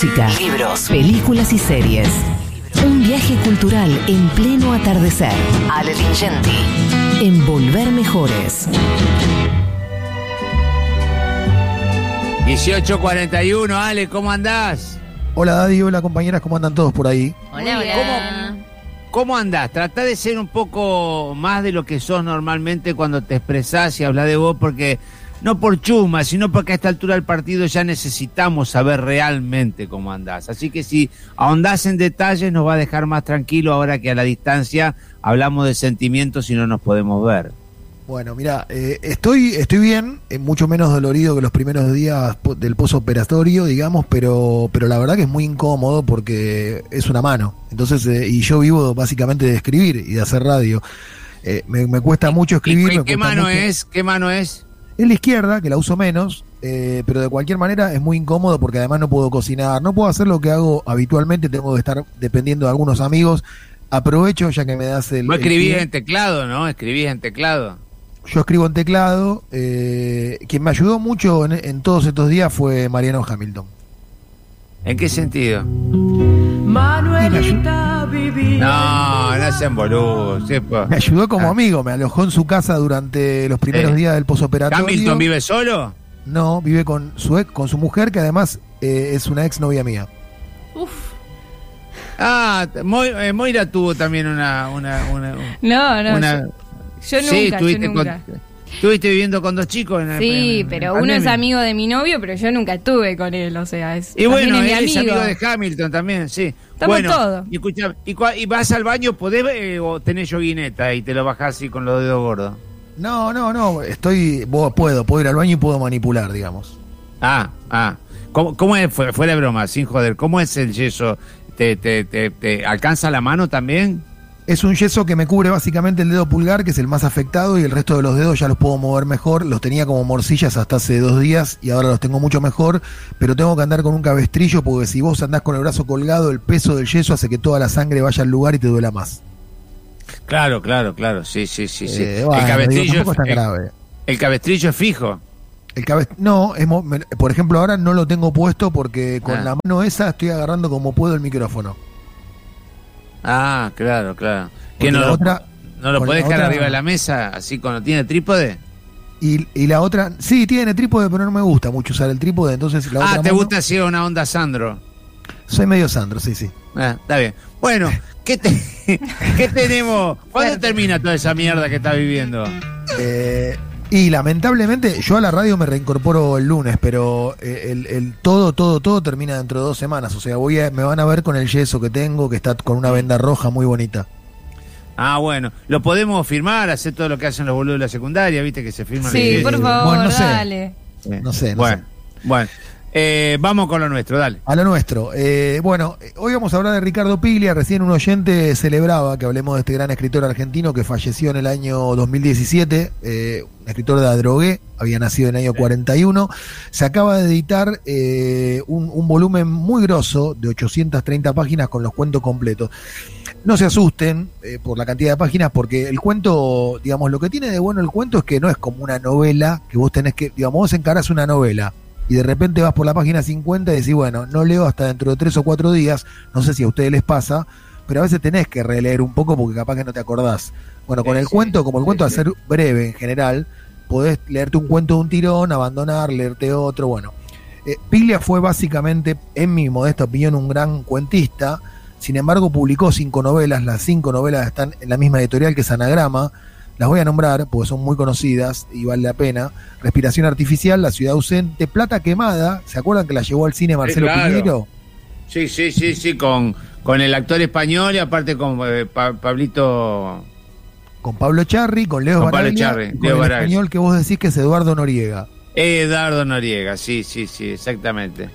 Música, libros, películas y series. Un viaje cultural en pleno atardecer. Ale Lingenti. En Volver Mejores. 1841, Ale, ¿cómo andás? Hola Daddy, hola compañeras, ¿cómo andan todos por ahí? Hola, hola. ¿Cómo, ¿Cómo andás? Tratá de ser un poco más de lo que sos normalmente cuando te expresás y hablas de vos, porque no por chuma, sino porque a esta altura del partido ya necesitamos saber realmente cómo andás. Así que si ahondás en detalles nos va a dejar más tranquilo ahora que a la distancia hablamos de sentimientos y no nos podemos ver. Bueno, mira, eh, estoy, estoy bien, eh, mucho menos dolorido que los primeros días po- del posoperatorio, digamos, pero, pero la verdad que es muy incómodo porque es una mano. Entonces, eh, y yo vivo básicamente de escribir y de hacer radio. Eh, me, me cuesta mucho escribir. ¿Y me qué mano mucho- es? ¿Qué mano es? Es la izquierda, que la uso menos, eh, pero de cualquier manera es muy incómodo porque además no puedo cocinar, no puedo hacer lo que hago habitualmente, tengo que estar dependiendo de algunos amigos. Aprovecho ya que me das el... Vos escribís en teclado, ¿no? Escribís en teclado. Yo escribo en teclado. eh, quien me ayudó mucho en, en todos estos días fue Mariano Hamilton. ¿En qué sentido? Manuelita vivía. No, no sean boludos. Me ayudó como Ah. amigo, me alojó en su casa durante los primeros Eh. días del posoperatorio. ¿Hamilton vive solo? No, vive con su ex- con su mujer, que además eh, es una ex novia mía. Uf. Ah, eh, Moira tuvo también una... una, una, No, no. una- yo, yo Sí, nunca, yo tuviste nunca. con- estuviste viviendo con dos chicos en Sí, en- en pero uno es amigo de mi novio, pero yo nunca estuve con él, o sea, es, Y bueno, es mi él es amigo. de Hamilton también, sí. Estamos bueno, todos. Y, escucha, y, cua- y vas al baño, ¿podés eh, o tenés yoguineta y te lo bajás así con los dedos gordos? No, no, no, estoy, vos- puedo, puedo ir al baño y puedo manipular, digamos. Ah, ah. ¿Cómo, cómo es, fue- fuera de broma, sin joder, cómo es el yeso? ¿Te, te, te, te alcanza la mano también? Es un yeso que me cubre básicamente el dedo pulgar, que es el más afectado, y el resto de los dedos ya los puedo mover mejor. Los tenía como morcillas hasta hace dos días y ahora los tengo mucho mejor, pero tengo que andar con un cabestrillo porque si vos andás con el brazo colgado, el peso del yeso hace que toda la sangre vaya al lugar y te duela más. Claro, claro, claro, sí, sí, sí. sí. Eh, bueno, el, cabestrillo digo, es tan es, grave. el, cabestrillo es fijo. El no, es por ejemplo, ahora no lo tengo puesto porque con Ah. la mano esa estoy agarrando como puedo el micrófono. Ah, claro, claro. ¿Que no, la lo, otra- no lo podés dejar arriba de la mesa, así cuando tiene trípode? Y, y la otra, sí, tiene trípode, pero no me gusta mucho usar el trípode, entonces la Ah, otra te mano- gusta así una onda Sandro. Soy medio Sandro, sí, sí. Ah, está bien. Bueno, ¿qué, te- qué tenemos? ¿Cuándo termina toda esa mierda que estás viviendo? Eh, y lamentablemente yo a la radio me reincorporo el lunes, pero eh, el, el todo, todo, todo termina dentro de dos semanas. O sea, voy a, me van a ver con el yeso que tengo, que está con una venda roja muy bonita. Ah, bueno, lo podemos firmar, hacer todo lo que hacen los boludos de la secundaria, viste que se firman. Sí, por bueno, favor, no sé. dale. No sé, no bueno, sé. bueno. Eh, vamos con lo nuestro, dale. A lo nuestro. Eh, bueno, hoy vamos a hablar de Ricardo Piglia. Recién un oyente celebraba que hablemos de este gran escritor argentino que falleció en el año 2017. eh, un escritor de Adrogué, había nacido en el año 41. Se acaba de editar eh, un, un volumen muy grosso de 830 páginas con los cuentos completos. No se asusten eh, por la cantidad de páginas, porque el cuento, digamos, lo que tiene de bueno el cuento es que no es como una novela, que vos tenés que, digamos, vos encarás una novela y de repente vas por la página 50 y decís, bueno, no leo hasta dentro de tres o cuatro días, no sé si a ustedes les pasa, pero a veces tenés que releer un poco porque capaz que no te acordás. Bueno, con el sí, cuento, como el cuento va a ser breve en general, podés leerte un cuento de un tirón, abandonar, leerte otro, bueno. Eh, Piglia fue básicamente, en mi modesta opinión, un gran cuentista, sin embargo publicó cinco novelas, las cinco novelas están en la misma editorial que es Anagrama, las voy a nombrar porque son muy conocidas y vale la pena. Respiración Artificial, La Ciudad Ausente, Plata Quemada, ¿se acuerdan que la llevó al cine Marcelo claro. Piñero? Sí, sí, sí, sí, con, con el actor español y aparte con eh, Pa- Pablito. Con Pablo Charri, con Leo Con Pablo Charri, con Leo el Baraglia. español que vos decís que es Eduardo Noriega. Eduardo Noriega, sí, sí, sí, exactamente.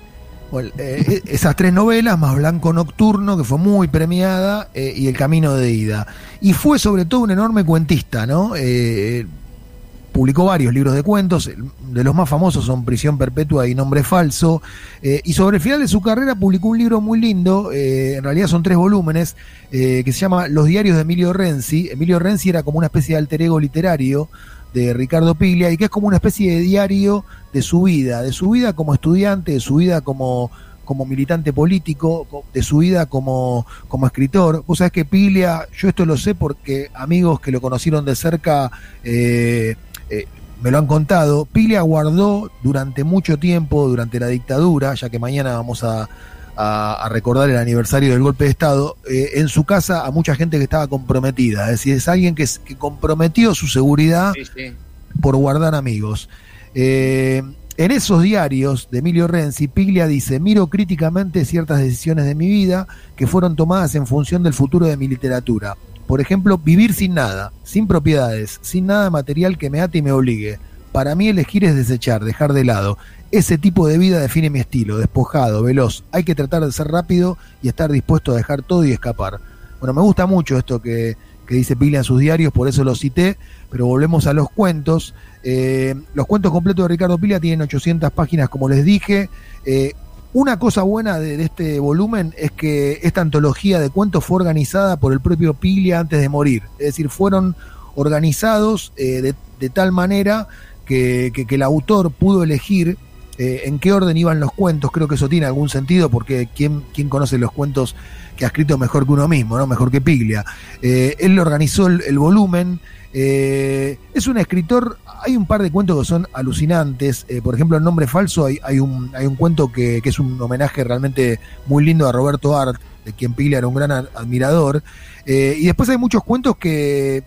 Eh, esas tres novelas, más Blanco Nocturno, que fue muy premiada, eh, y El Camino de Ida. Y fue sobre todo un enorme cuentista, ¿no? Eh, publicó varios libros de cuentos, de los más famosos son Prisión Perpetua y Nombre Falso, y sobre el final de su carrera publicó un libro muy lindo, en realidad son tres volúmenes, que se llama Los Diarios de Emilio Renzi. Emilio Renzi era como una especie de alter ego literario de Ricardo Piglia y que es como una especie de diario de su vida, de su vida como estudiante, de su vida como, como militante político, co- de su vida como, como escritor. Vos sabés que Piglia, yo esto lo sé porque amigos que lo conocieron de cerca eh, eh, me lo han contado. Piglia guardó durante mucho tiempo, durante la dictadura, ya que mañana vamos a, a- a recordar el aniversario del golpe de Estado, eh, en su casa a mucha gente que estaba comprometida. Es decir, es alguien que, que comprometió su seguridad Sí, sí. por guardar amigos. Eh, en esos diarios de Emilio Renzi, Piglia dice, miro críticamente ciertas decisiones de mi vida que fueron tomadas en función del futuro de mi literatura. Por ejemplo, vivir sin nada, sin propiedades, sin nada material que me ate y me obligue. Para mí elegir es desechar, dejar de lado. Ese tipo de vida define mi estilo, despojado, veloz. Hay que tratar de ser rápido y estar dispuesto a dejar todo y escapar. Bueno, me gusta mucho esto que, que dice Piglia en sus diarios, por eso lo cité, pero volvemos a los cuentos. Eh, los cuentos completos de Ricardo Piglia tienen 800 páginas, como les dije. Eh, una cosa buena de, este volumen es que esta antología de cuentos fue organizada por el propio Piglia antes de morir. Es decir, fueron organizados eh, de, de tal manera que- que el autor pudo elegir eh, en qué orden iban los cuentos. Creo que eso tiene algún sentido porque ¿quién, quién conoce los cuentos que ha escrito mejor que uno mismo, ¿no? mejor que Piglia? Eh, él organizó el, volumen. eh, es un escritor, hay un par de cuentos que son alucinantes. por ejemplo, El nombre falso, hay, hay, un, hay un cuento que, que es un homenaje realmente muy lindo a Roberto Art, de quien Piglia era un gran ad- admirador. Y después hay muchos cuentos que,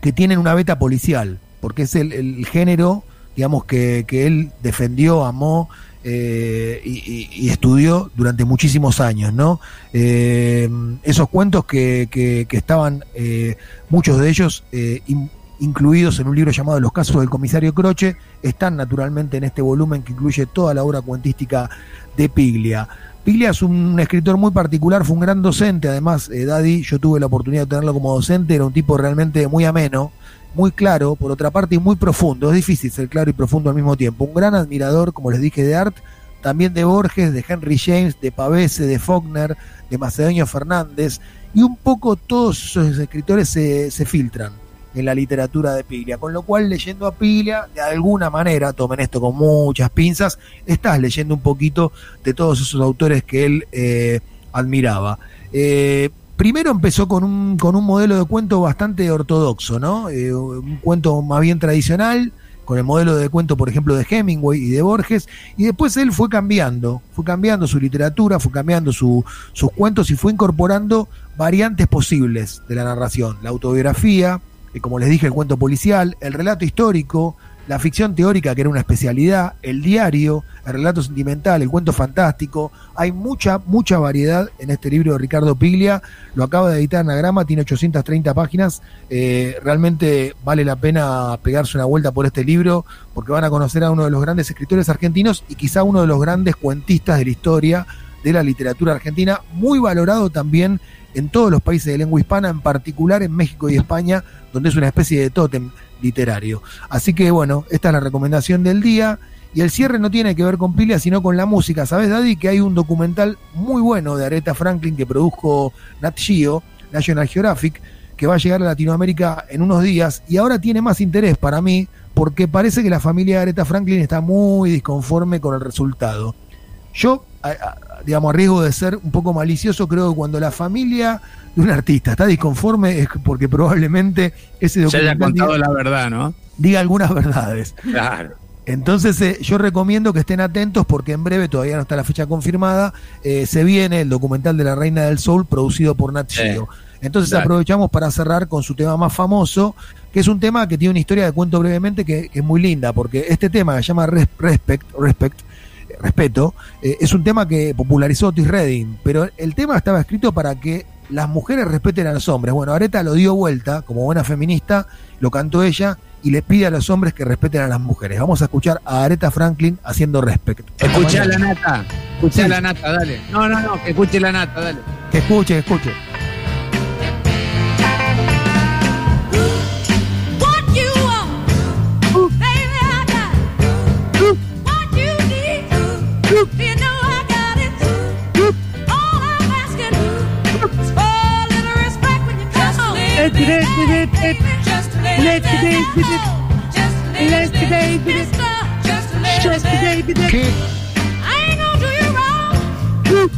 que tienen una beta policial, porque es el, el género, digamos, que, que él defendió, amó eh, y, estudió durante muchísimos años, ¿no? Eh, esos cuentos que, que- que estaban, eh, muchos de ellos, eh, in- incluidos en un libro llamado Los casos del comisario Croce, están naturalmente en este volumen que incluye toda la obra cuentística de Piglia. Piglia es un escritor muy particular, fue un gran docente, además, Daddy, yo tuve la oportunidad de tenerlo como docente, era un tipo realmente muy ameno, muy claro, por otra parte, y muy profundo. Es difícil ser claro y profundo al mismo tiempo. Un gran admirador, como les dije, de Art, también de Borges, de Henry James, de Pavese, de Faulkner, de Macedonio Fernández, y un poco todos esos escritores se, se filtran en la literatura de Piglia, con lo cual leyendo a Piglia, de alguna manera, tomen esto con muchas pinzas, estás leyendo un poquito de todos esos autores que él eh, admiraba. Eh, primero empezó con un, con un modelo de cuento bastante ortodoxo, ¿no? Eh, un cuento más bien tradicional, con el modelo de cuento, por ejemplo, de Hemingway y de Borges, y después él fue cambiando, fue cambiando su literatura, fue cambiando su- sus cuentos y fue incorporando variantes posibles de la narración, la autobiografía, eh, como les dije, el cuento policial, el relato histórico, la ficción teórica, que era una especialidad, el diario, el relato sentimental, el cuento fantástico. Hay mucha, mucha variedad en este libro de Ricardo Piglia. Lo acaba de editar Anagrama, tiene 830 páginas. Eh, realmente vale la pena pegarse una vuelta por este libro, porque van a conocer a uno de los grandes escritores argentinos y quizá uno de los grandes cuentistas de la historia de la literatura argentina, muy valorado también en todos los países de lengua hispana, en particular en México y España, donde es una especie de tótem literario. Así que bueno, esta es la recomendación del día. Y el cierre no tiene que ver con Piglia, sino con la música. ¿Sabes, Daddy? Que hay un documental muy bueno de Aretha Franklin que produjo Nat Geo, National Geographic, que va a llegar a Latinoamérica en unos días y ahora tiene más interés para mí porque parece que la familia de Aretha Franklin está muy disconforme con el resultado. Yo, digamos, a riesgo de ser un poco malicioso, creo que cuando la familia de un artista está disconforme es porque probablemente ese Se haya documental contado diga, la verdad, ¿no? diga algunas verdades. Claro. Entonces eh, yo recomiendo que estén atentos porque en breve, todavía no está la fecha confirmada, eh, se viene el documental de la Reina del Soul producido por Nat. Geo. Entonces Dale. aprovechamos para cerrar con su tema más famoso, que es un tema que tiene una historia de cuento brevemente que, que es muy linda, porque este tema que se llama Res- Respect, Respect, respeto, eh, es un tema que popularizó Otis Redding, pero el tema estaba escrito para que las mujeres respeten a los hombres. Bueno, Areta lo dio vuelta como buena feminista, lo cantó ella y le pide a los hombres que respeten a las mujeres. Vamos a escuchar a Aretha Franklin haciendo Respect. Escucha a la nata. Escucha Sí. a la nata, dale. No, no, no, que escuche la nata, dale. Que escuche, que escuche. Just a little bit, just